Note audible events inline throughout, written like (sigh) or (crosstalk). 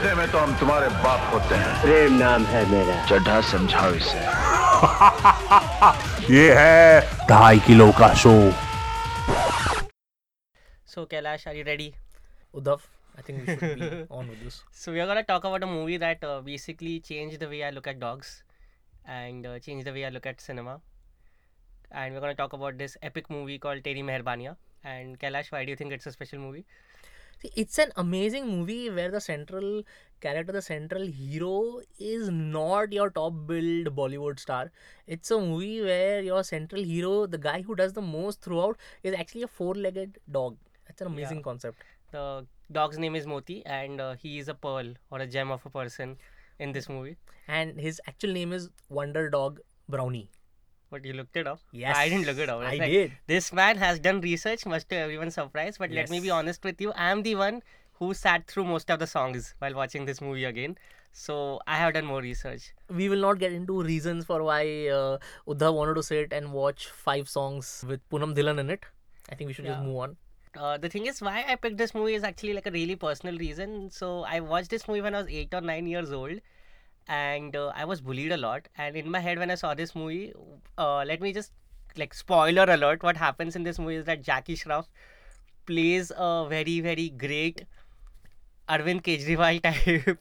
रिश्ते में तो हम तुम्हारे बाप होते हैं प्रेम नाम है मेरा चड्ढा समझाओ इसे ये है ढाई किलो का शो So, Kailash, are you ready? Uddhav, I think we should be on with this. So, we are going to talk about a movie that uh, basically changed the way I look at dogs and uh, changed the way I look at cinema. And we're going to talk about this epic movie called Teri Meherbaniya. And Kailash, why do you think it's a special movie? See, it's an amazing movie where the central character, the central hero, is not your top billed Bollywood star. It's a movie where your central hero, the guy who does the most throughout, is actually a four legged dog. That's an amazing Yeah. concept. The dog's name is Moti, and uh, he is a pearl or a gem of a person in this movie. And his actual name is Wonder Dog Brownie. But you looked it up. Yes, I didn't look it up. I like, did. This man has done research, much to everyone's surprise. But let me be honest with you. I am the one who sat through most of the songs while watching this movie again. So I have done more research. We will not get into reasons for why uh, Uddhav wanted to sit and watch five songs with Poonam Dhillon in it. I think we should just move on. Uh, the thing is, why I picked this movie is actually like a really personal reason. So I watched this movie when I was eight or nine years old, and uh, I was bullied a lot. And in my head, when I saw this movie, uh, let me just like spoiler alert: what happens in this movie is that Jackie Shroff plays a very very great Arvind Kejriwal (laughs) type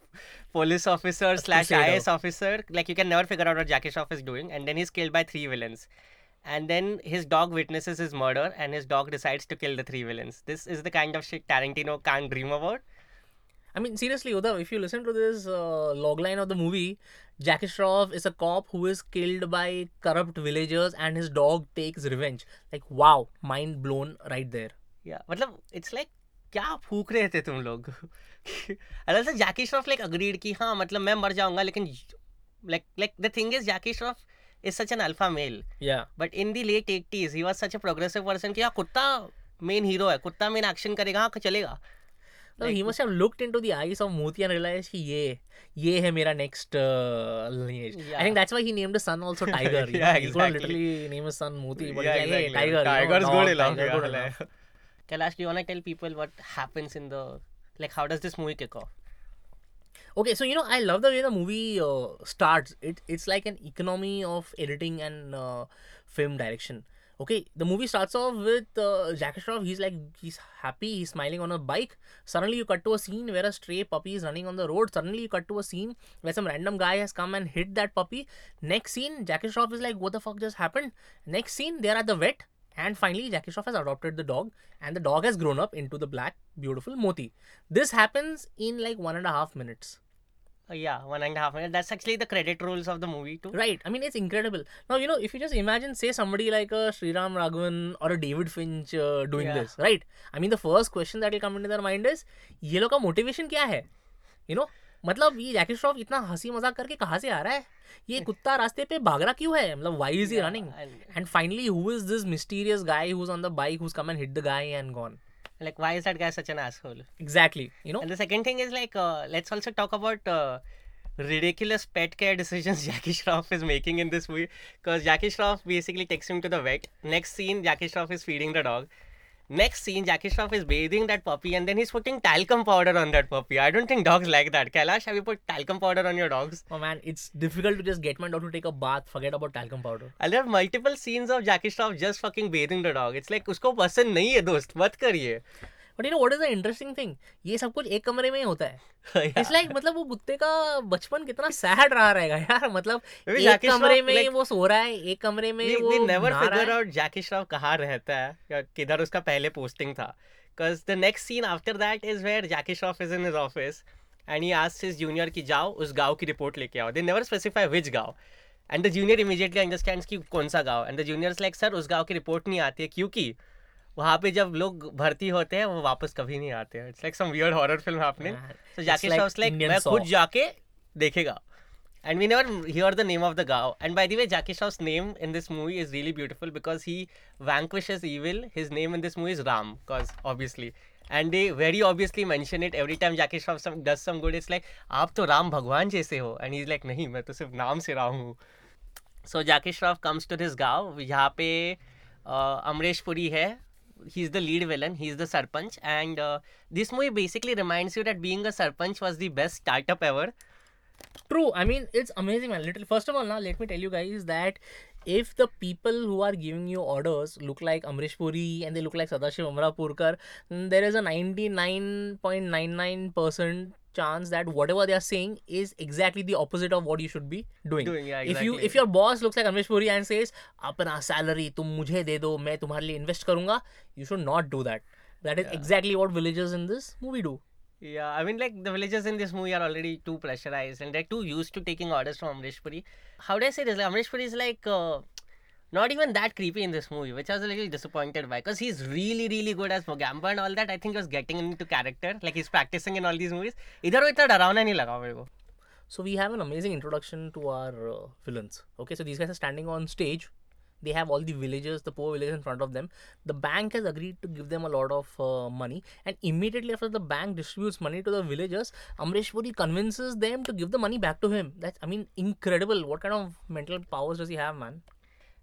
police officer slash. IAS officer. Like you can never figure out what Jackie Shroff is doing, and then he's killed by three villains. And then his dog witnesses his murder, and his dog decides to kill the three villains. This is the kind of shit Tarantino can't dream about. I mean, seriously, Uddhav, if you listen to this uh, logline of the movie, Jackie Shroff is a cop who is killed by corrupt villagers and his dog takes revenge. Like, wow, mind blown right there. Yeah, मतलब it's like क्या फूक रहे थे तुम लोग (laughs) अलग से जैकी Shroff like agreed कि हाँ मतलब मैं मर जाऊंगा लेकिन like like the thing is Jackie Shroff is such an alpha male Yeah. But in the late eighties he was such a progressive person कि हाँ कुत्ता मेन हीरो है कुत्ता मेन एक्शन करेगा हाँ चलेगा so like, he must have looked into the eyes of Moti and realized, yeah, ye hai mera next uh, lineage. Yeah. I think that's why he named his son also Tiger. (laughs) yeah, exactly. He could literally name his son Moti, but yeah, yeah exactly. Tiger. Tiger is good enough. Kailash, do you want to tell people what happens in the, like, how does this movie kick off? Okay, so you know I love the way the movie uh, starts. It it's like an economy of editing and uh, film direction Okay, the movie starts off with uh, Jackie Shroff. He's like he's happy. He's smiling on a bike. Suddenly, you cut to a scene where a stray puppy is running on the road. Suddenly, you cut to a scene where some random guy has come and hit that puppy. Next scene, Jackie Shroff is like, "What the fuck just happened?" Next scene, they're at the vet. And finally, Jackie Shroff has adopted the dog, and the dog has grown up into the black, beautiful Moti. This happens in like one and a half minutes. Uh, yeah, one and a half minutes. That's actually the credit rolls of the movie too. Right. I mean, it's incredible. Now, you know, if you just imagine, say, somebody like a Sriram Raghavan or a David Finch uh, doing Yeah. this, right? I mean, the first question that will come into their mind is, ये लोग का motivation क्या है? You know, मतलब ये जैकी श्रॉफ इतना हँसी मज़ाक करके कहाँ से आ रहा है ये कुत्ता रास्ते पे भाग रहा क्यों है मतलब why is he Yeah, running and- and finally who is this mysterious guy who's on the bike who's come and hit the guy and gone Like, why is that guy such an asshole? exactly you know And the second thing is like, uh, let's also talk about uh, ridiculous pet care decisions (laughs) Jackie Shroff is making in this movie. Because Jackie Shroff basically takes him to the vet. Next scene, Jackie Shroff is feeding the dog. Next scene, Jackie Shroff is bathing that puppy and then he's putting talcum powder on that puppy. I don't think dogs like that. Kailash, have you put talcum powder on your dogs? oh man it's difficult to just get my dog to take a bath forget about talcum powder And there are multiple scenes of Jackie Shroff just fucking bathing the dog. It's like, उसको पसंद नहीं है दोस्त मत करिए but you know what is the interesting thing ये सब कुछ एक कमरे में ही होता है इट्स लाइक like, मतलब वो कुत्ते का बचपन कितना सैड रहा रहेगा यार मतलब एक कमरे में like- वो सो रहा है एक कमरे में we, वो figure है out Jackie Shroff कहाँ रहता है किधर उसका पहले पोस्टिंग था because the next scene after that is where Jackie Shroff is in his office and he asks his junior कि जाओ उस गाँव की रिपोर्ट लेके आओ they never specify which गाँव and the junior immediately understands कि कौन सा गाँव and the junior is like sir उस गाँव की रिपोर्ट नहीं आती है क्योंकि वहाँ पे जब लोग भर्ती होते हैं वो वापस कभी नहीं आते हैं it's like some weird horror film Yeah, so Jackie like मैं खुद जाके देखेगा and we never hear the name of the Gao. And by the way, Jackie Shroff's name in this movie is really beautiful because he vanquishes evil. His name in this movie is Ram, because obviously. And they very obviously mention it every time Jackie Shroff some, does some good. It's like, आप तो राम भगवान जैसे हो. And he's like, नहीं, मैं तो सिर्फ़ नाम से राम हूँ. So Jackie Shroff comes to this गाँव. यहाँ पे uh, अमरीश पुरी है he's the lead villain. He's the sarpanch, and uh, this movie basically reminds you that being a sarpanch was the best startup ever. True. I mean, it's amazing, man. Little. First of all, now let me tell you guys that if the people who are giving you orders look like Amrish Puri and they look like Sadashiv Amrapurkar, then there is a 99.99% chance that whatever they are saying is exactly the opposite of what you should be doing. doing yeah, exactly. If you if your boss looks like Amrish Puri and says, "अपना salary tum mujhe de do, मैं तुम्हारे लिए invest karunga," you should not do that. That is yeah. exactly what villagers in this movie do. Yeah, I mean, like the villagers in this movie are already too pressurized and they're too used to taking orders from Amrish Puri. How do I say this? Like, Amrish Puri is like uh, not even that creepy in this movie, which I was a little disappointed by because he's really, really good as Mogambo and all that. I think he was getting into character, like he's practicing in all these movies. इधर वो इतना डरावना नहीं लगा मेरे को. So we have an amazing introduction to our uh, villains. Okay, so these guys are standing on stage. They have all the villagers, the poor villagers in front of them. The bank has agreed to give them a lot of uh, money, and immediately after the bank distributes money to the villagers, Amrish Puri convinces them to give the money back to him. That's, I mean, incredible. What kind of mental powers does he have, man?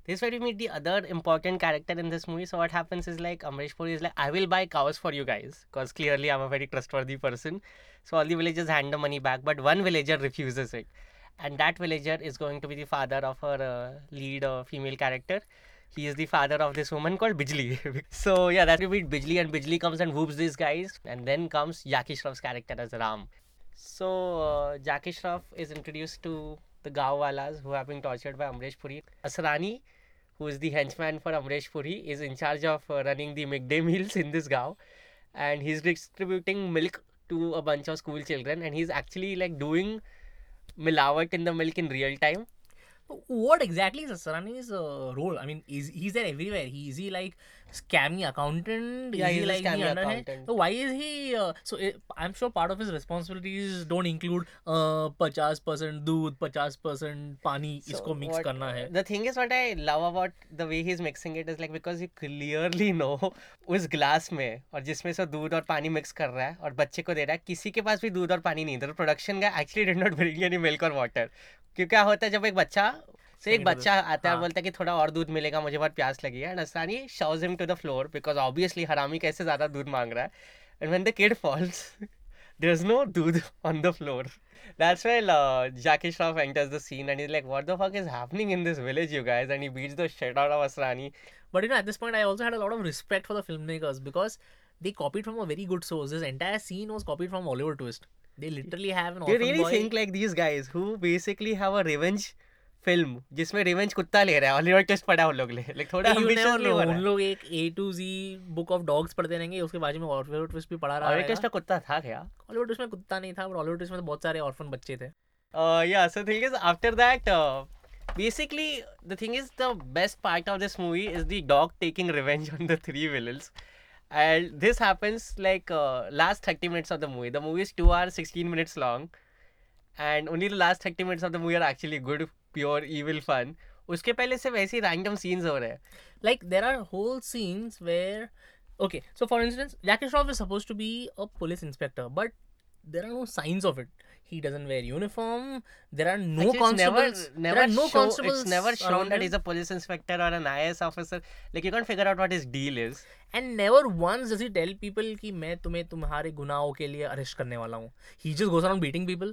This is where we meet the other important character in this movie. So what happens is like Amrish Puri is like, I will buy cows for you guys because clearly I'm a very trustworthy person. So all the villagers hand the money back, but one villager refuses it, and that villager is going to be the father of our uh, lead uh, female character. He is the father of this woman called Bijli. (laughs) so yeah, that we meet Bijli, and Bijli comes and whoops these guys, and then comes Jackie Shroff's character as Ram. So uh, Jackie Shroff is introduced to the Gaowalas who have been tortured by Amrish Puri. Asrani, who is the henchman for Amrish Puri, is in charge of uh, running the midday (laughs) meals in this Gao, and he's distributing milk to a bunch of school children, and he's actually like doing milawat in the milk in real time. What exactly is Asrani's uh, role? I mean, is he's there everywhere? He is he like scammy accountant? Yeah, is he like the underhand? accountant. So why is he? Uh, so it, I'm sure part of his responsibilities don't include uh 50% दूध, 50% पानी इसको mix what- करना है. The thing is, what I love about the way he's mixing it is like because you clearly know उस glass में और जिसमें से दूध और पानी मिक्स कर रहा है और बच्चे को दे रहा है किसी के पास भी दूध और पानी नहीं था प्रोडक्शन का actually did not bring any milk और वाटर क्योंकि क्या होता है जब एक बच्चा सो एक बच्चा आता है बोलता है कि थोड़ा और दूध मिलेगा मुझे बहुत प्यास लगी है। नसरानी shows him to the floor because obviously हरामी कैसे ज़्यादा दूध मांग रहा है। And when the kid falls there is no doodh on the floor that's why Jackie Shroff enters the scene and is like what the fuck is happening in this village you guys and he the shit out of Asrani but you know at this point I also had a lot of respect for the film makers because they copied from a very good source this entire scene was copied from Hollywood twist they literally have an they really boy. think like these guys who basically have a revenge film जिसमें revenge कुत्ता ले रहा है Hollywood test पढ़ा उन लोग ले like थोड़ा एम्बिशन ले उन लोग एक A to G book of dogs पढ़ते रहेंगे उसके बाद में हॉलीवुड ट्विस्ट भी पढ़ा रहा है हॉलीवुड टेस्ट कुत्ता था क्या? हॉलीवुड ट्विस्ट में कुत्ता नहीं था हॉलीवुड ट्विस्ट में तो बहुत सारे ऑर्फन बच्चे थे। या so thing is after that basically the thing is the best part of this movie is the dog taking revenge on the three villains and this happens like last thirty minutes of the movie the movie is two hour sixteen minutes long and only the last thirty minutes of the movie are actually good pure, evil fun. उसके पहले सिर्फ़ ऐसे random scenes हो रहे हैं like there are whole scenes where okay so for instance Jackie Shroff is supposed to be a police inspector but there are no signs of it he doesn't wear uniform there are no Actually, it's never, never there are no show, constables it's never shown that him. he's a police inspector or an IS officer. Like you can't figure out what his deal is. and never once does he tell people कि मैं तुम्हें तुम्हारे गुनाहों के लिए arrest करने वाला हूँ he just goes around beating people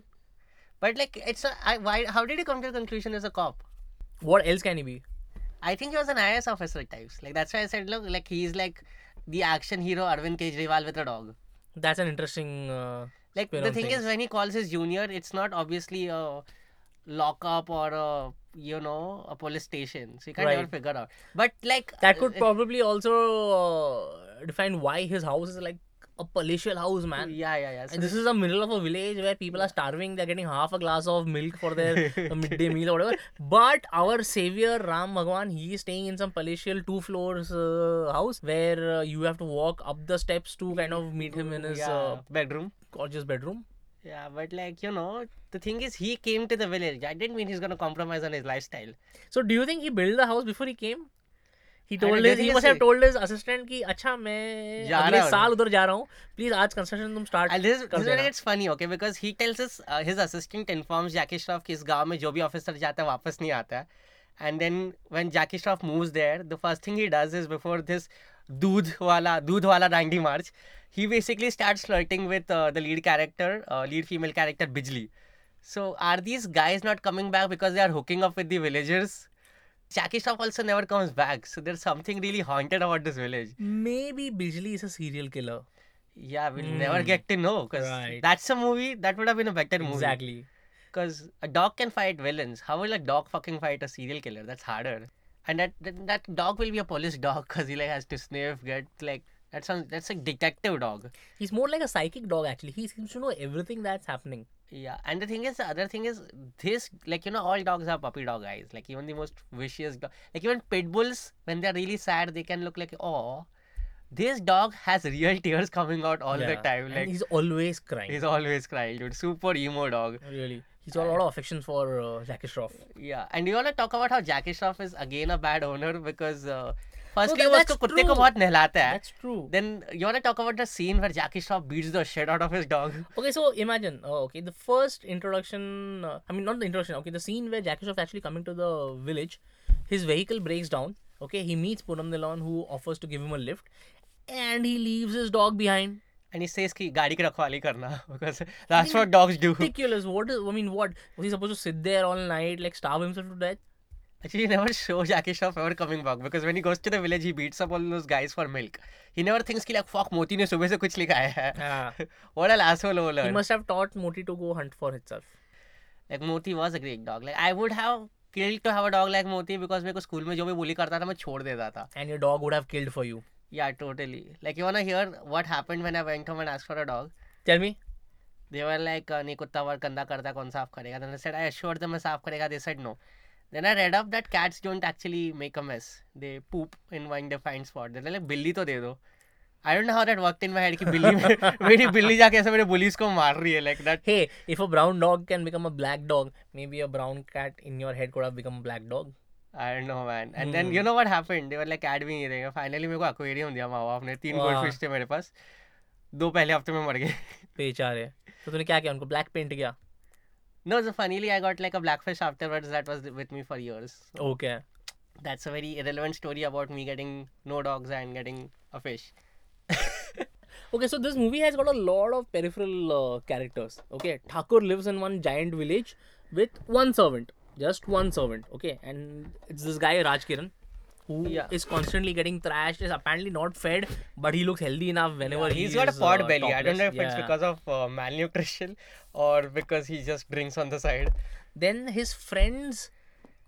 But like, it's a, I, why? How did he come to the conclusion as a cop? what else can he be I think he was an IAS officer at times. Like that's why I said, look, like he's like the action hero Arvind Kejriwal with a dog. that's an interesting uh, Like the thing is, when he calls his junior, it's not obviously a lockup or a you know a police station, so you can't ever Right. figure out. But like that could uh, probably also uh, define why his house is like a palatial house man yeah, yeah, yeah. So And this is the middle of a village where people are starving. They're getting half a glass of milk for their (laughs) midday meal or whatever. But our savior Ram Bhagwan, he is staying in some palatial two floors uh, house where uh, you have to walk up the steps to kind of meet him in his yeah, uh, bedroom. gorgeous bedroom. Yeah, but like you know, the thing is, he came to the village. I didn't mean he's gonna compromise on his lifestyle. So do you think he built the house before he came? he told his, he must have told his assistant कि अच्छा मैं अगले साल उधर जा रहा हूँ। Please आज कंस्ट्रक्शन तुम स्टार्ट this, कर this देना. It's funny okay because he tells his his assistant informs Jackie Shroff कि इस गाँव में जो भी ऑफिसर जाता है वापस नहीं आता है। And then when Jackie Shroff moves there the first thing he does is before this दूध वाला दूध वाला Dandi March he basically start flirting with the lead character lead female character Bijli so are these guys not coming back because they are hooking up with the villagers Jackie Shroff also never comes back. So there's something really haunted about this village. Maybe Bijli is a serial killer. Yeah, we'll hmm. never get to know because Right. that's a movie that would have been a better movie. Exactly. Because a dog can fight villains. How will a dog fucking fight a serial killer? That's harder. And that that, that dog will be a police dog because he like has to sniff, get like that sounds that's a detective dog. He's more like a psychic dog actually. He seems to know everything that's happening. Yeah, and the thing is, the other thing is this like you know all dogs are puppy dog eyes. Like even the most vicious dog, like even pit bulls when they're really sad, they can look like oh. This dog has real tears coming out all the Yeah. time. And Like he's always crying. he's always crying, dude. Super emo dog. Really. He's got a lot of affection for uh, Jackie Shroff. Yeah, and you want to talk about how Jackie Shroff is again a bad owner because uh, firstly वो उसको कुत्ते को बहुत नहलाता है that's true then you want to talk about the scene where Jackie Shroff beats the shit out of his dog okay so imagine okay the first introduction I mean not the introduction okay the scene where Jackie Shroff actually coming to the village his vehicle breaks down okay he meets Poonam Nilan who offers to give him a lift and he leaves his dog behind and he says ki gaadi ki rakhwali karna because that's what dogs do ridiculous what is, I mean what was he supposed to sit there all night like starve himself to death Actually, he never shows Jackie Shroff ever coming back because when he goes to the village, he beats up all those guys for milk. He never thinks कि like fuck मोती ने सुबह से कुछ लिखाया है. Ah. what an asshole owner. he must have taught Moti to go hunt for itself. Like Moti was a great dog. Like I would have killed to have a dog like Moti because मेरे को school में जो भी bully करता था मैं छोड़ देता था. And your dog would have killed for you. Yeah, totally. Like you wanna hear what happened when I went home and asked for a dog? Tell me. They were like, uh, नहीं कुत्ता work गंदा करता है, कौन साफ़ करेगा? Then I said, I assured them मैं साफ़ करेगा. They said no. Then I read up that cats don't actually make a mess. They poop in one defined spot. They're like बिल्ली तो दे दो. I don't know how that worked in my head कि बिल्ली में- मेरी बिल्ली जाके ऐसे मेरे bullies को मार रही है like that. Hey, if a brown dog can become a black dog, maybe a brown cat in your head could have become a black dog. I don't know man. And then you know what happened? They were like भी नहीं देंगे. Finally मेरे को aquarium दिया माँ बाप ने. तीन goldfish थे मेरे पास. दो पहले हफ़्ते में मर गए. बेचारे तो तूने क्या किया उनको ब्लैक पेंट किया No, so funnily I got like a blackfish afterwards that was with me for years. Okay. That's a very irrelevant story about me getting no dogs and getting a fish. (laughs) Okay, so this movie has got a lot of peripheral uh, characters. Okay, Thakur lives in one giant village with one servant, just one servant. Okay, and it's this guy Raj Kiran who is Yeah. constantly getting thrashed. Is apparently not fed, but he looks healthy enough whenever he He's got a pot uh, belly. I don't know if topless. it's because of uh, malnutrition or because he just drinks on the side. Then his friend's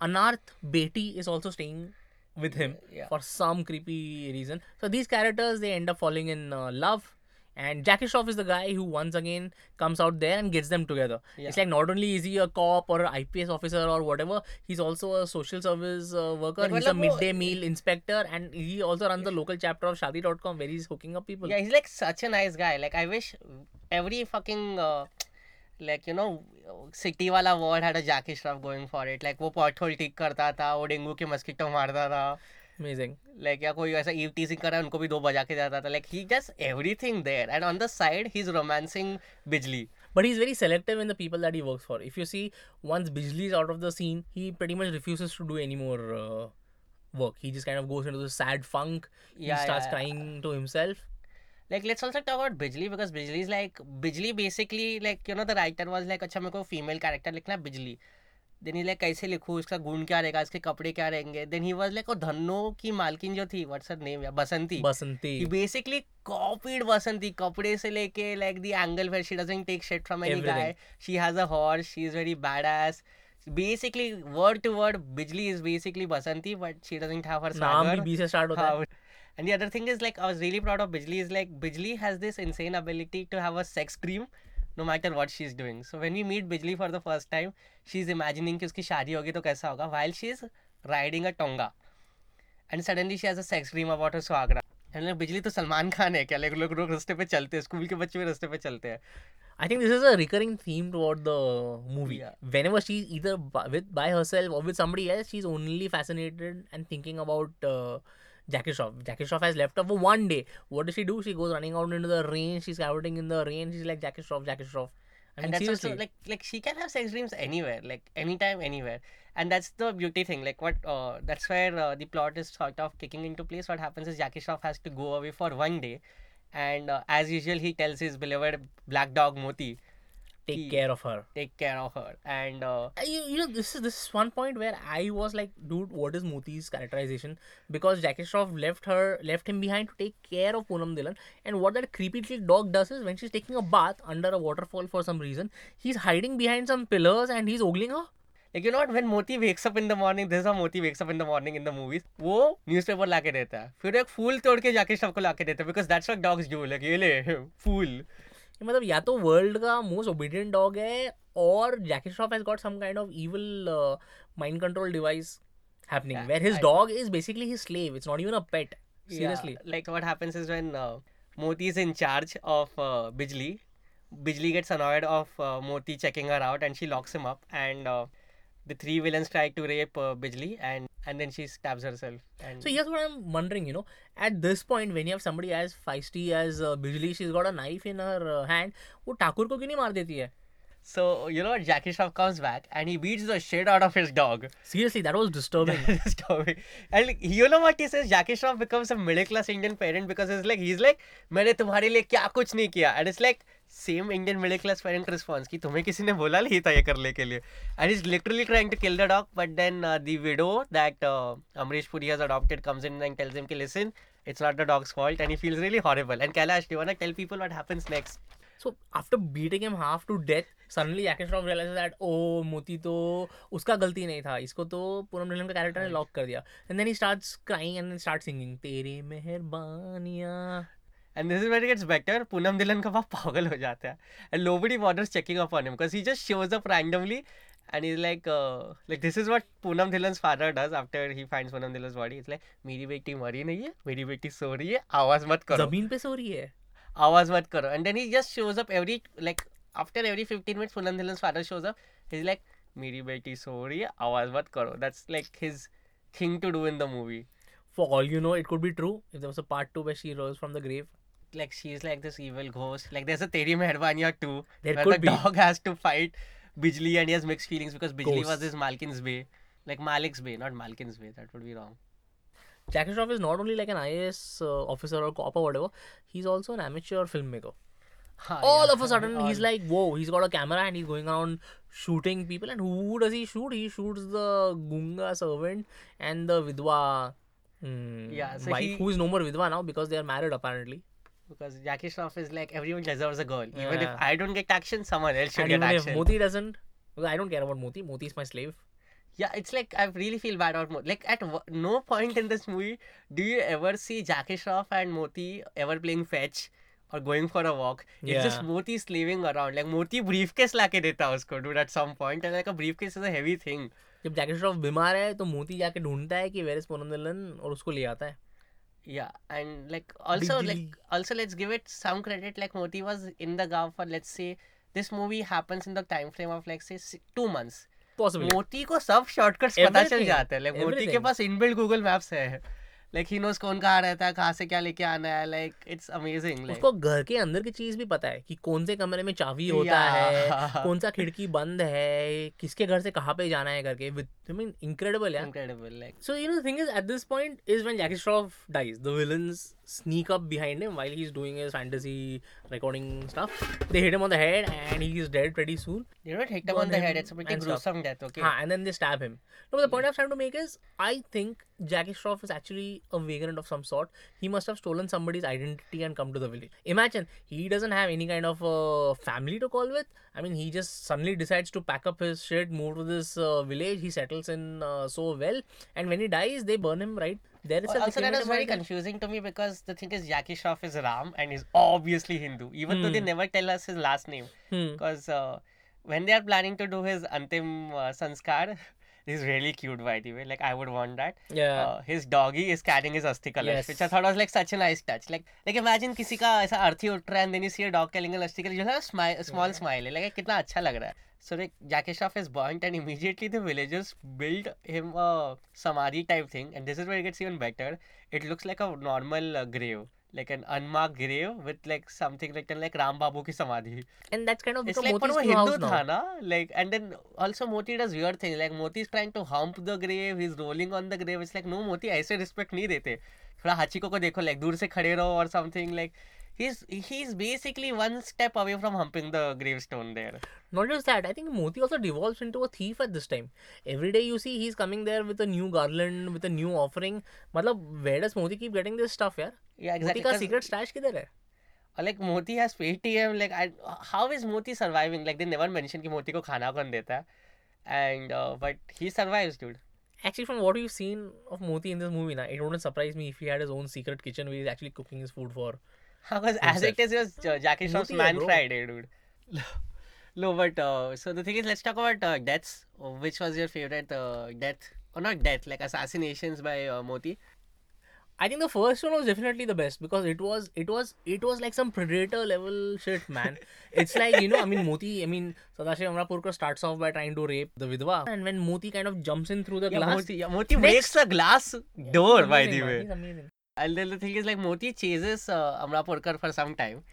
Anarth Beti is also staying with him Yeah. for some creepy reason. So these characters they end up falling in uh, love. And Jackie Shroff is the guy who once again comes out there and gets them together. Yeah. It's like not only is he a cop or an IPS officer or whatever, he's also a social service uh, worker. He's a midday meal inspector, and he also runs yeah. the local chapter of Shaadi.com where he's hooking up people. Yeah, he's like such a nice guy. Like I wish every fucking. Uh, like you know city wala ward had a Jackie going for it. Like like वो pothole ठीक करता था वो dengue Amazing. Like या कोई ऐसा eve teasing कर रहा है उनको भी दो बजा के जाता था. Like he does everything there. And on the side he's romancing Bijli. But he's very selective in the people that he works for. If you see, once Bijli is out of the scene, he pretty much refuses to do any more uh, work. He just kind of goes into the sad funk. He Yeah, starts yeah, crying to himself. Like let's also talk about Bijli because Bijli is like Bijli basically like you know the writer was like अच्छा मेरे को female character लिखना है Bijli. Then he like कैसे लिखूँ इसका गुण क्या रहेगा इसके कपड़े क्या रहेंगे? देन ही वॉज़ लाइक और धनो की मालकिन जो थी व्हाट्स नेम या बसंती? बसंती। बेसिकली कॉपीड बसंती कपड़े से लेके like the angle where she doesn't take shit from any guy she has a horse she is very bad ass basically word to word Bijli is basically Basanti but she doesn't have her नाम भी B से start होता है हाँ, And the other thing is like I was really proud of Bijli is like Bijli has this insane ability to have a sex dream. No matter what she is doing so when you meet Bijli for the first time she is imagining कि उसकी शादी होगी तो कैसा होगा while she is riding a tonga and suddenly she edge ax dream about us Agra and Bijli तो सलमान खान है क्या? लोग लोग रस्ते पे चलते हैं स्कूल के बच्चे भी रस्ते पर चलते हैं. I think this is a recurring theme to the movie whenever she इधर विद बाई हर सेल्फ और with some else she is only fascinated and thinking about Jackie Shroff. Jackie Shroff has left her for one day. What does she do? She goes running out into the rain. She's scouting in the rain. She's like Jackie Shroff, Jackie Shroff. I mean, and that's seriously. also like like she can have sex dreams anywhere, like anytime, anywhere, and that's the beauty thing. Like what uh, that's where uh, the plot is sort of kicking into place. What happens is Jackie Shroff has to go away for one day, and uh, as usual, he tells his beloved black dog Moti take he- care of her. take care of her, and uh, Uh, You, you know, this is this is one point where I was like, dude, what is Moti's characterization? Because Jackie Shroff left her, left him behind to take care of Poonam Dhilan, and what that creepy little dog does is when she's taking a bath under a waterfall for some reason, he's hiding behind some pillars and he's ogling her. like you know what when Moti wakes up in the morning this is how Moti wakes up in the morning in the movies वो newspaper लाके देता है फिर एक फूल तोड़ के जाके शव को लाके देता है because that's what dogs do like ये ले फूल ये मतलब या तो वर्ल्ड का मोस्ट ओबीडियंट डॉग है और Jackie Shroff has got some kind of evil mind control device happening where his dog is basically his slave it's not even a pet seriously like what happens is when Moti is in charge of Bijli Bijli gets annoyed of Moti checking her out and she locks him up and and she locks him up and uh, the three villains try to rape uh, Bijli and and then she stabs herself. And So here's what I'm wondering, you know, at this point when you have somebody as feisty as uh, Bijli, she's got a knife in her uh, hand, वो ठाकुर को क्यों नहीं मार देती है? so you know what? Jackie Shroff comes back and he beats the shit out of his dog. Seriously, that was disturbing. (laughs) Disturbing. and like, you know what he says? Jackie Shroff becomes a middle class Indian parent because it's like he's like मैंने तुम्हारे लिए क्या कुछ नहीं किया and it's like Same Indian middle class parent response कि तुम्हें किसी ने बोला नहीं था ये करने के लिए। And is literally trying to kill the dog but then the widow that Amrish Puri has adopted comes in and tells him कि listen it's not the dog's fault and he feels really horrible and Kailash do want to tell people what happens next so after beating him half to death suddenly Jackie Shroff realize that oh Moti तो उसका गलती नहीं था इसको तो पूनम ढिलम का character ने lock कर दिया। And then he starts crying and then start singing तेरे मेहरबानियाँ. And this is wait gets better Poonam Dhillon का बाप पागल हो जाता है. And nobody bothers checking up on him because he just shows up randomly and is like like this is what Poonam Dhillon's father does after he finds Poonam Dhillon's body is like मेरी बेटी मरी नहीं है मेरी बेटी सो रही है आवाज़ मत करो. ज़मीन पे सो रही है? आवाज़ मत करो. And then he just shows up every like after every fifteen minutes Poonam Dhillon's father shows up is like मेरी बेटी सो रही है आवाज़ मत करो. That's like his thing to do in the movie For all you know, it could be true. If there was a part 2 where she rose from the grave like she's like this evil ghost. Like there's a Teri Mehrbaaniya too, There where the be. dog has to fight Bijli and he has mixed feelings because Bijli was his Malkin's Bay. Like Malik's Bay, not Malkin's Bay. That would be wrong. Jackie Shroff is not only like an IAS uh, officer or cop or whatever, he's also an amateur filmmaker. Ha, All Ah, yeah, of a sudden, he's like, whoa, he's got a camera and he's going around shooting people. And who does he shoot? He shoots the Gunga servant and the Vidwa hmm, Yeah, so wife, he- who is no more Vidwa now because they are married apparently. Because Jackie Shroff is like everyone deserves a girl. Even if I don't get action, someone else should and get even action. if Moti doesn't, because I don't care about Moti, Moti is my slave. Yeah, it's like I really feel bad about Moti. Like at w- no point in this movie do you ever see Jackie Shroff and Moti ever playing fetch or going for a walk. It's just Moti slaving around. Like Moti briefcase लाके देता है उसको dude at some point and like a briefcase is a heavy thing. जब जैकी श्रॉफ बीमार है तो मोती जाके ढूंढता है कि वेर इज़ और उसको ले आता है Yeah, and like also Big like also let's give it some credit. Like Moti was in the gav for let's say this movie happens in the time frame of like say two months. Possibly. मोती को सब shortcuts पता चल jata जाते हैं like Moti के inbuilt पास inbuilt Google Maps है लाइक ही नोस कौन कहाँ रहता है कहाँ से क्या लेके आना है लाइक इट्स अमेजिंग उसको घर के अंदर की चीज़ भी पता है कि कौन से कमरे में चाबी होता है कौन सा खिड़की बंद है किसके घर से कहाँ पे जाना है करके with mean incredible incredible like so you know thing is at this point is when Jackie Shroff dies the villains sneak up behind him while is doing his fantasy recording stuff they hit him on the head and he is dead pretty soon they don't hit him on the head it's a pretty death okay हाँ and then they stab him no the point I am to make is I think Jackie Shroff is actually a vagrant of some sort. He must have stolen somebody's identity and come to the village. Imagine he doesn't have any kind of uh, family to call with. I mean, he just suddenly decides to pack up his shit, move to this uh, village. He settles in uh, so well, and when he dies, they burn him right there. itself. Also that was him very confusing to me because the thing is Jackie Shroff is Ram and he's obviously Hindu even though they never tell us his last name Hmm. because uh, when they are planning to do his antim uh, sanskar He's really cute, by the way. Like, I would want that. Yeah. Uh, his doggy is carrying his asthi colors, yes. which I thought was like such a nice touch. Like, like imagine किसी का ऐसा अर्थी उठ and then you see a dog carrying an asthi color. You have a smile, a small yeah. smile. Like, कितना अच्छा लग रहा है. So like Jackie Shroff is burnt and immediately the villagers build him a samadhi type thing and this is where it gets even better. It looks like a normal uh, grave. Like an unmarked grave with like something like like Ram Babu ki samadhi. And that's kind of It's like Moti's Hindu house tha na? like and then also Moti does weird things like Moti is trying to hump the grave he's rolling on the grave it's like no Moti ऐसे respect नहीं देते थोड़ा हाचिको को देखो like दूर से खड़े रहो or something like he's he's basically one step away from humping the gravestone there Not just that, I think Moti also devolves into a thief at this time. Every day you see he's coming there with a new garland, with a new offering. मतलब where does Moti keep getting this stuff यार? yeah Moti exactly का 'cause- secret stash किधर है? or like Moti has Paytm like I, how is Moti surviving like they never mention कि Moti को खाना कौन देता है and uh, but he survives dude Actually, from what we've seen of Moti in this movie, na, it wouldn't surprise me if he had his own secret kitchen where he's actually cooking his food for. Because as it is, was uh, Jackie Shroff's Man bro. Friday, dude. (laughs) no, but uh, so the thing is, let's talk about uh, deaths. Uh, Which was your favorite uh, death? Or not death, like assassinations by uh, Moti? I think the first one was definitely the best because it was it was it was like some predator level shit, man. (laughs) it's like you know, I mean, Moti. I mean, Sadashiv Amrapurkar starts off by trying to rape the vidwa, and when Moti kind of jumps in through the Yeah, glass, Moti, yeah, Moti breaks the glass door, he's by the way. amazing. And then the thing is, like, Moti chases uh, Amrapurkar for some time.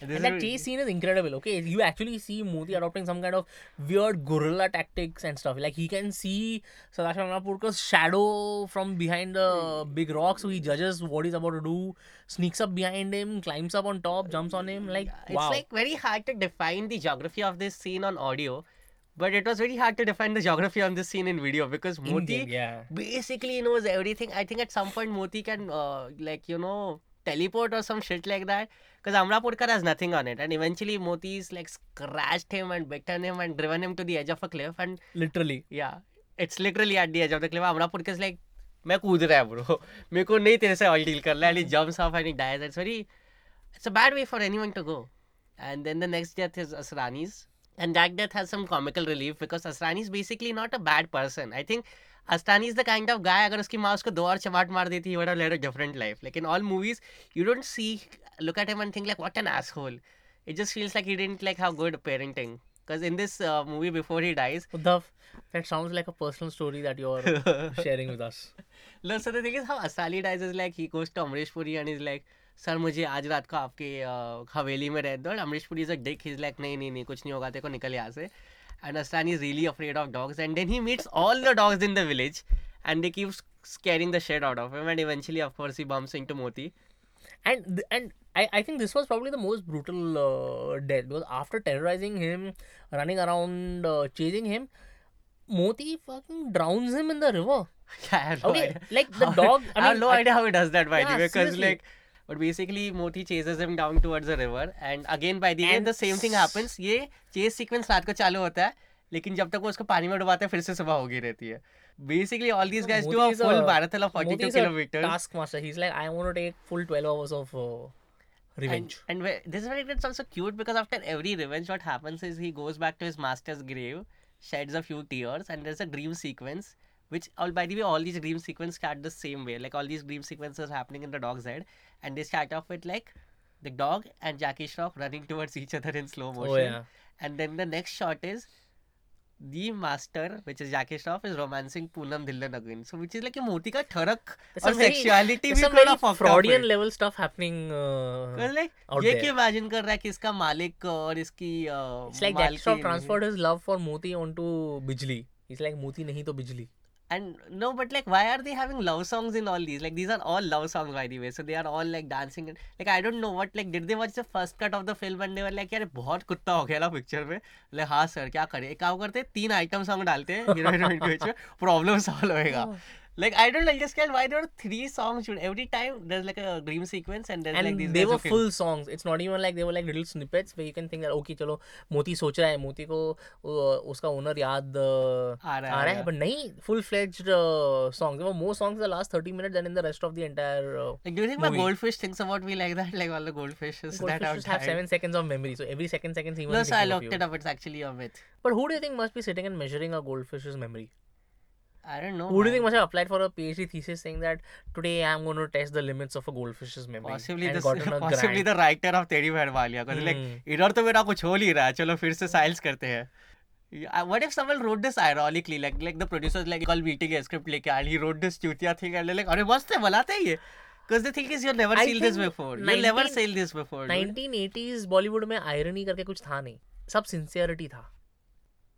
This And that chase scene is incredible. Okay, you actually see Moti adopting some kind of weird guerrilla tactics and stuff. Like he can see Sadashiv Amrapurkar's shadow from behind the big rock, so he judges what he's about to do, sneaks up behind him, climbs up on top, jumps on him. Like It's wow. like very hard to define the geography of this scene on audio, but it was very hard to define the geography on this scene in video because In Moti game, yeah. basically knows everything. I think at some point Moti can uh, like you know teleport or some shit like that because Amrapurkar has nothing on it, and eventually Moti's like scratched him and bitten him and driven him to the edge of a cliff, and Literally. yeah, it's literally at the edge of the cliff. Amrapurkar's like मैं कूद रहा है bro (laughs) मेरे को नहीं तेरे से all deal कर रहा है and he jumps off and he dies it's very it's a bad way for anyone to go and then the next death is Asrani's and Jackdeath has some comical relief because Asrani is basically not a bad person. I think Asrani is the kind of guy If his mom उसको दो और or मार देती ही would have led a different life. Like in all movies, you don't see look at him and think like what an asshole. It just feels like he didn't like how good parenting. Because in this uh, movie, before he dies, that sounds like a personal story that you're (laughs) sharing with us. No, so the thing is, how Asrani dies is like he goes to Amrish Puri and he's like, sir मुझे आज रात को आपके हवेली में रह दो और Amrish Puri is a dick he is like नहीं नहीं नहीं कुछ नहीं होगा तेरे को निकल यहाँ से and अस्तान is really afraid of dogs and then he meets all the dogs in the village and they keep scaring the shit out of him and eventually of course he bumps into Moti and th- and I, I think this was probably the most brutal uh, death because after terrorizing him, running around, uh, chasing him, Moti fucking drowns him in the river. yeah, I have no Okay, idea. like the How- dog- I mean, I, have no I- idea how he does that by the Yeah, way, because seriously. like, but basically Moti chases him down towards a river and again by the end the same thing happens ये chase sequence रात को चालू होता है लेकिन जब तक वो उसको पानी में डुबाते फिर से सुबह होगी रहती है। Basically all these guys do a full marathon of 42 kilometer task master he is like I want to take full 12 hours of revenge and this very it's also cute because after every revenge what happens is he goes back to his master's grave sheds a few tears and there is a dream sequence Which, all by the way, all these dream sequences start the same way. Like all these dream sequences happening in the dog's head, and they start off with like the dog and Jackie Shroff running towards each other in slow motion. oh yeah. And then the next shot is the master, which is Jackie Shroff, is romancing Poonam Dhillon again. So which is like a Moti ka tharak और very- sexuality भी very fucked up Freudian level stuff happening. Uh, like out ये. क्यों imagine कर रहा है कि इसका मालिक और इसकी uh, it's like Jack Shroff transferred his love for Moti onto Bijli. He's like, Moti nahi to Bijli. And no but like why are they having love songs in all these like these are all love songs by the way so they are all like dancing and like I don't know what like did they watch the first cut of the film and they were like यार बहुत कुत्ता हो गया ना picture में like हाँ sir क्या करें एक काम करते teen आइटम सॉन्ग डालते हैं हीरो हीरोइन के बीच में प्रॉब्लम सॉल्व होएगा like I don't understand why there are three songs should every time there's like a dream sequence and there's and like these they guys were who can- full songs it's not even like they were like little snippets where you can think that okay चलो मोती सोच रहा है मोती को uh, उसका owner याद uh, आ रहा है, आ आ रहा रहा है है। but नहीं full fledged uh, songs there were more songs in the last 30 minutes than in the rest of the entire uh, like do you think my movie. goldfish thinks about me like that (laughs) like all the goldfishes that have goldfishes have died? seven seconds of memory so every second second he no was so I thinking of looked you. it up it's actually a myth but who do you think must be sitting and measuring a goldfish's memory I don't know who do you think must have applied for a PhD thesis saying that today I'm going to test the limits of a goldfish's memory possibly the a possibly grant? the writer of तेरी बहन Walia because like Hmm. इधर तो मेरा कुछ हो नहीं रहा है चलो फिर से साइल्स करते हैं what if someone wrote this ironically like like the producers like कल मीटिंग है स्क्रिप्ट लेके and he wrote this चूतिया thing and like अरे मस्त है बनाते हैं ये Because the thing is, you've never seen this before. You'll never seen this before. dude. 1980s Bollywood में आयरनी करके कुछ था नहीं सब सिंसियरिटी था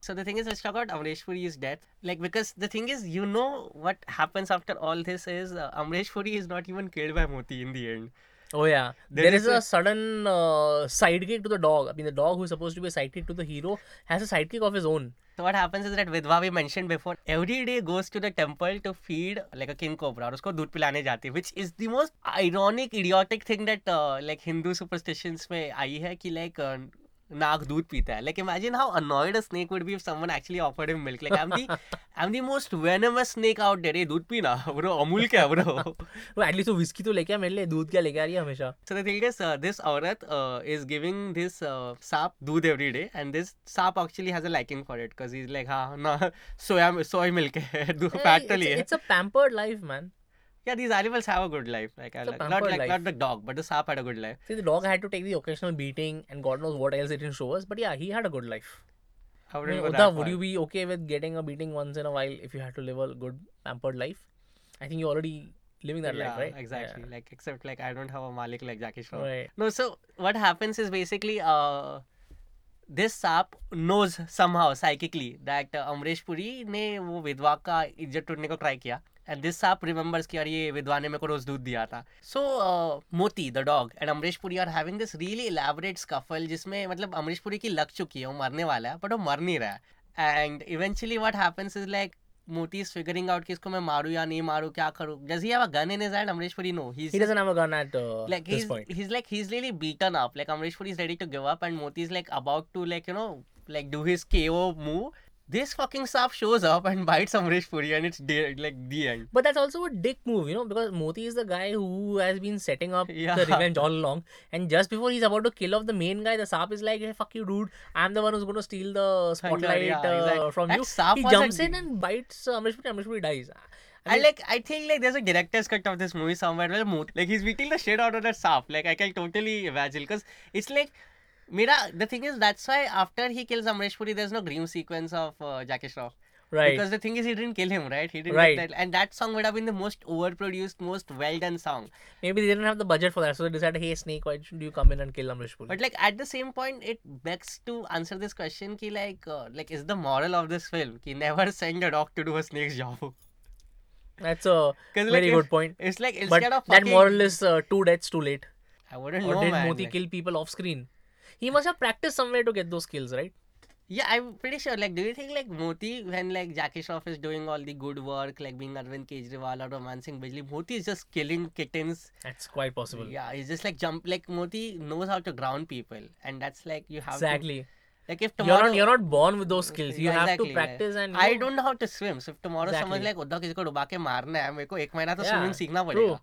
So the thing is, let's talk about Amrish Puri is dead. Like because the thing is, you know what happens after all this is uh, Amrish Puri is not even killed by Moti in the end. Oh yeah, there, there is, is a, a, sudden uh, sidekick to the dog. I mean, the dog who's supposed to be a sidekick to the hero has a sidekick of his own. So what happens is that Vidva we mentioned before every day goes to the temple to feed like a king cobra और उसको दूध पिलाने जाती which is the most ironic idiotic thing that uh, like Hindu superstitions में आई है कि like uh, नाक दूध पीता है। Like imagine how annoyed snake would be if someone actually offered him milk like I am the I am the most venomous snake out there ये दूध पीना। ब्रो अमूल क्या ब्रो? (laughs) वो एटलीस्ट वो विस्की तो लेके आ मेरे लिए दूध क्या लेके आ रही है हमेशा। So the thing is this औरत इज़ गिविंग दिस सांप दूध एवरी डे एंड दिस सांप actually has a liking for it cuz he is like हाँ ना (laughs) सोया सोया मिल्क है (laughs) दूध फैट तो लिए it's a pampered life man yeah, these animals have a good life. Like, like not like life. not the dog, but the sap had a good life. See, the dog had to take the occasional beating, and God knows what else it didn't show us. But yeah, he had a good life. How would, I mean, Uda, would you be okay with getting a beating once in a while if you had to live a good pampered life? I think you're already living that yeah, life, right? Exactly. Yeah. Like, except like I don't have a Malik like Jackie Shroff. Right. No. So what happens is basically uh this sap knows somehow psychically that uh, ne Puri ने वो विधवा का ko try kiya. And this shop remembers कि यार ये विधवा ने मेरे को रोज दूध दिया था so Moti the dog and Amrish Puri are having this really elaborate scuffle जिसमें मतलब अमरीश पुरी की लग चुकी है वो मरने वाला है बट वो मर नहीं रहा है and eventually what happens is like Moti is figuring out कि इसको मैं मारूं या नहीं मारूं क्या करूँ does he have a gun in his hand Amrish Puri no he He doesn't have a gun at uh, like this he's point. he's like he's really beaten up. Like Amrish Puri is ready to give up, and Moti is like about to like you know like do his KO move. This fucking sap shows up and (laughs) bites Amrish Puri, and it's de- like the end. But that's also a dick move, you know, because Moti is the guy who has been setting up (laughs) Yeah. the revenge all along. And just before he's about to kill off the main guy, the Sap is like, hey, fuck you, dude. I'm the one who's going to steal the (laughs) spotlight yeah, uh, exactly. from you. Sap he jumps in d- and bites Amrish Puri. Amrish Puri dies. I like I think like there's a director's cut of this movie somewhere where Moti like he's beating the shit out of that sap. Like I can totally imagine because it's like. Mira, the thing is, that's why after he kills Amrish Puri, there's no dream sequence of uh, Jackie Shroff. Right. Because the thing is, he didn't kill him, right? He didn't. Right. That, and that song would have been the most overproduced, most well done song. Maybe they didn't have the budget for that. So they decided, hey, Snake, why should you come in and kill Amrish Puri? But like at the same point, it begs to answer this question: ki like, uh, like is the moral of this film ki never send a dog to do a snake's job? that's a very like, good if- point. It's like But instead of that moral is uh, two deaths too late. I wouldn't Or know, did man. Moti like- kill people off screen? He must have practiced somewhere to get those skills, right? Yeah, I'm pretty sure. Like, do you think like Moti, when like Jackie Shroff is doing all the good work, like being Arvind Kejriwal or romancing Bijli, Moti is just killing kittens. That's quite possible. Yeah, he's just like jump. Like Moti knows how to ground people, and that's like you have to. Exactly. Like if You're tomorrow not, you're not born with those skills. You Yeah, have to exactly, like, practice and. you I know- don't know how to swim. So if tomorrow someone's Exactly. like Uddhav किसी को डुबा के मारना है मेरे को एक महीना तो Yeah, स्विमिंग सीखना true.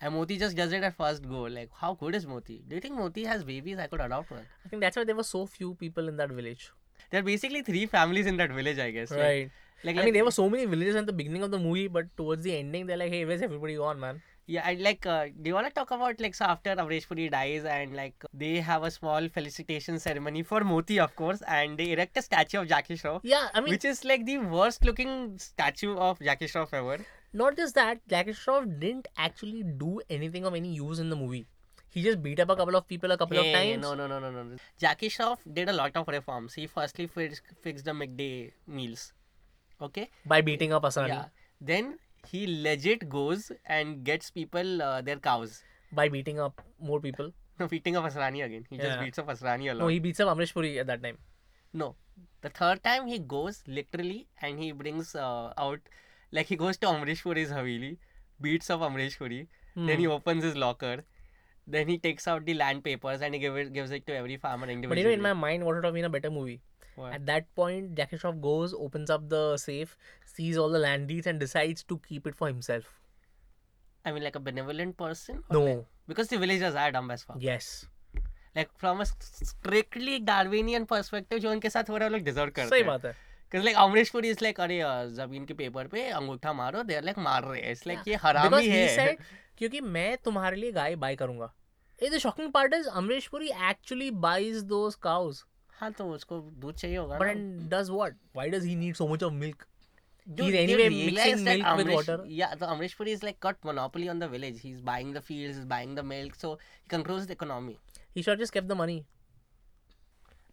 And Moti just does it at first go. Like, how good is Moti? Do you think Moti has babies? I could adopt one. I think that's why there were so few people in that village. There are basically three families in that village, I guess. Right. Like, like I mean, there were so many villages at the beginning of the movie, but towards the ending, they're like, hey, where's everybody gone, man? Yeah, I like, uh, do you want to talk about like so after Amrish Puri dies and like they have a small felicitation ceremony for Moti, of course, and they erect a statue of Jackie Shroff. Yeah, I mean, which is like the worst looking statue of Jackie Shroff ever not just that, Jackie Shroff didn't actually do anything of any use in the movie. He just beat up a couple of people a couple Hey, of times. no, no, no, no, no. Jackie Shroff did a lot of reforms. He firstly fix, fixed the midday meals. Okay. By beating up Asrani. Yeah. Then he legit goes and gets people uh, their cows. By beating up more people. No, beating up Asrani again. He just Yeah. beats up Asrani a lot. No, he beats up Amrish Puri at that time. No. The third time he goes literally and he brings uh, out, like he goes to Amrish Puri's Haveli, beats up Amrish Puri, then he Hmm. opens his locker, then he takes out the land papers and he give it, gives it to every farmer individually. But you know, in my mind, what would have been a better movie? What? At that point, Jackie Shroff goes, opens up the safe, sees all the land deeds, and decides to keep it for himself. I mean, like a benevolent person? No. like- because the villagers are dumb as fuck. Yes. Like from a strictly Darwinian perspective, जो उनके साथ हो रहा है वो लोग deserve करते हैं. सही बात है. Because like Amrish Puri is like अरे uh, ज़मीन के पेपर पे अंगूठा मारो they are like मार रहे हैं. It's like ये Because हरामी he है. said, क्योंकि मैं तुम्हारे लिए गाय बाय करूँगा. Hey, the shocking part is Amrish Puri actually buys those cows. हाँ तो उसको दूध चाहिए होगा But and does what? Why does he need so much of milk? Dude, He's anyway mixing milk with Amrish- water. Yeah, the Amrish Puri is like got monopoly on the village. He's buying the fields, he's buying the milk, so he controls the economy. He should have just kept the money.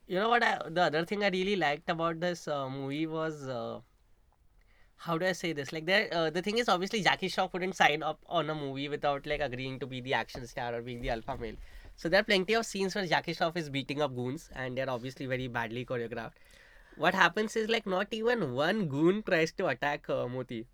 you know what I, the other thing i really liked about this uh, movie was uh, how do i say this? Like there uh, the thing is obviously jackie shroff couldn't sign up on a movie without like agreeing to be the action star or being the alpha male. So there are plenty of scenes where jackie shroff is beating up goons and they're obviously very badly choreographed. What happens is like not even one goon tries to attack uh, moti.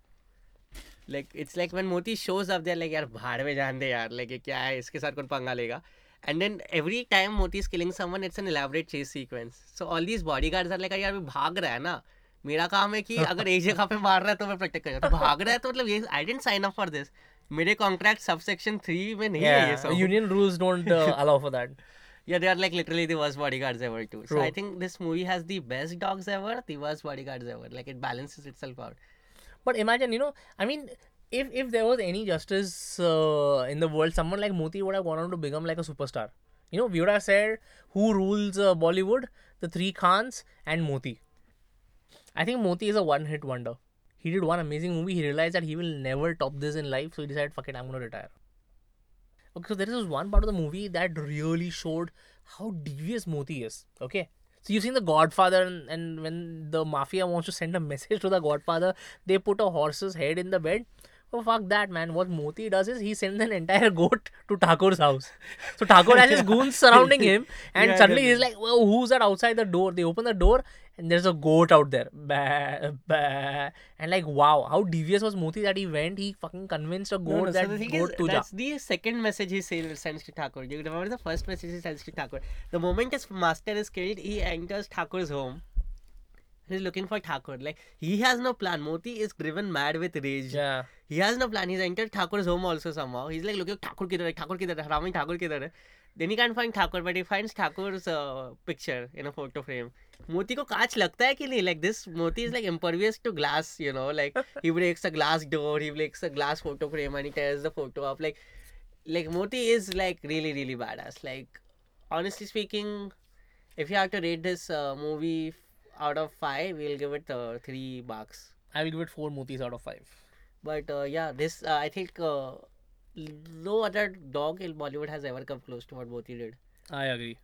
Like it's like when moti shows up they're like yaar bhaad mein jaan de yaar. Like kya hai? Iske sath panga lega. And then every time Moti is killing someone, it's an elaborate chase sequence. So all these bodyguards are like, यार वो भाग रहा है ना. मेरा काम है कि (laughs) अगर एक जगह पे मार रहा है तो मैं प्रोटेक्ट करूँ तो भाग रहा है तो मतलब ये I didn't sign up for this मेरे कॉन्ट्रैक्ट सबसेक्शन थ्री में नहीं है ये Yeah, सब union rules don't uh, allow for that. yeah, they are like literally the worst bodyguards ever too. So True. I think this movie has the best dogs ever, the worst bodyguards ever. Like it balances itself out. But imagine, you know, I mean, if if there was any justice uh, in the world, someone like Moti would have gone on to become like a superstar. You know, we would have said who rules uh, Bollywood, the three Khans and Moti. I think Moti is a one-hit wonder. He did one amazing movie. He realized that he will never top this in life, so he decided, "Fuck it, I'm gonna retire." Okay, so there is one part of the movie that really showed how devious Moti is. Okay. So you've seen The Godfather, and, and when the mafia wants to send a (laughs) message to the Godfather, they put a horse's head in the bed. Oh fuck that man! What Moti does is he sends an entire goat to Thakur's house. So Thakur has his (laughs) goons surrounding him, (laughs) and Yeah, suddenly he's like, "Well, who's that outside the door?" They open the door, and there's a goat out there. Bah, bah. And like, wow, how devious was Moti that he went? He fucking convinced a goat No, no, that so the goat is, to that's the second message he sends to Thakur. You remember the first message he sends to Thakur? The moment his master is killed, he enters Thakur's home. He's looking for Thakur. Like he has no plan. Moti is driven mad with rage. Yeah. He has no plan. He's entered Thakur's home also somehow. He's like looking Thakur kidhar hai, Thakur kidhar hai, Rami Thakur kidhar hai. Then he can't find Thakur, but he finds Thakur's uh, picture in a photo frame. Moti को कांच लगता है कि नहीं? Like this, Moti is like impervious to glass, you know. Like he breaks a glass door, he breaks a glass photo frame, and he tears the photo up. Like, like Moti is like really, really badass. Like, honestly speaking, if you have to rate this uh, movie out of five, we'll give it uh, three marks. I will give it four Motis out of five. But uh, yeah, this uh, I think uh, no other dog in Bollywood has ever come close to what Moti did. I agree.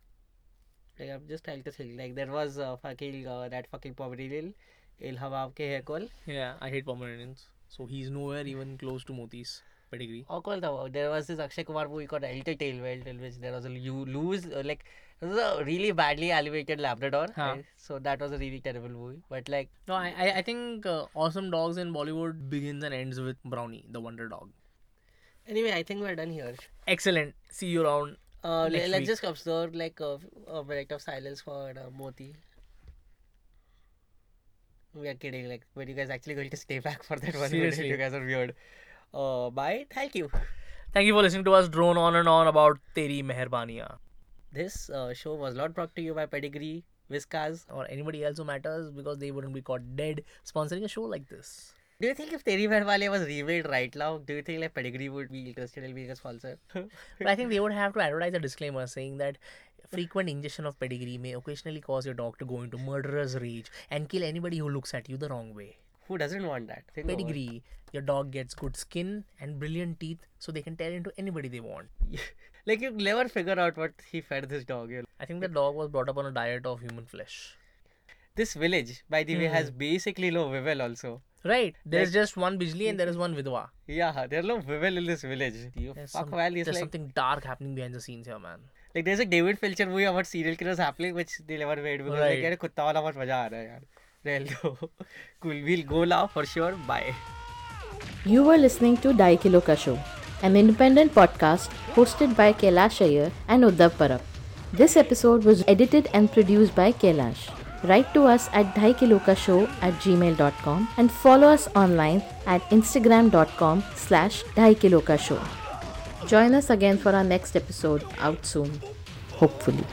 Like I'm just trying to think. Like there was uh, fucking uh, that fucking Pomeranian, Il Hawab ke hai. Yeah, I hate Pomeranians. So he's nowhere even close to Moti's pedigree. Tha. There was this Akshay Kumar movie called Elter Well, in which there was a you lose uh, like it was a really badly elevated Labrador. Huh. right? So that was a really terrible movie. But like No, I I, I think uh, Awesome Dogs in Bollywood begins and ends with Brownie, the Wonder Dog. anyway, I think we're done here. Excellent. See you around. Uh, let's week. just observe like a, a minute of silence for uh, Moti. We are kidding. Like, but you guys actually going to stay back for that one minute? Seriously. You guys are weird. Uh, bye. Thank you. Thank you for listening to us drone on and on about Teri Meherbaniya This uh, show was not brought to you by Pedigree, Whiskas. or anybody else who matters because they wouldn't be caught dead sponsoring a show like this. Do you think if Teri Meherwale was remade right now, do you think like Pedigree would be interested in being a sponsor? But I think they would have to advertise a disclaimer saying that frequent ingestion of pedigree may occasionally cause your dog to go into murderous rage and kill anybody who looks at you the wrong way. Who doesn't want that? Think Pedigree. Your dog gets good skin and brilliant teeth, so they can tear into anybody they want. (laughs) like you never figure out what he fed this dog. I think the dog was brought up on a diet of human flesh. This village, by the mm. way, hmm. has basically no vivel also. Right. There's like, just one Bijli and there is one Vidwa. Yeah, there's no vivel in this village. You there's fuck some, there's like, something dark happening behind the scenes here, man. Like there's a David Fincher movie about serial killers happening, which they never made because right. like, kutta wala mat maza aa raha hai, yaar. Rel (laughs) do. Cool, we'll go now for sure. Bye. You were listening to Dai Kilo Ka Show, an independent podcast hosted by Kailash Iyer and Uddhav Parab. This episode was edited and produced by Kailash. Write to us at daikilokashow at gmail.com and follow us online at instagram.com slash daikilokashow. Join us again for our next episode out soon, hopefully.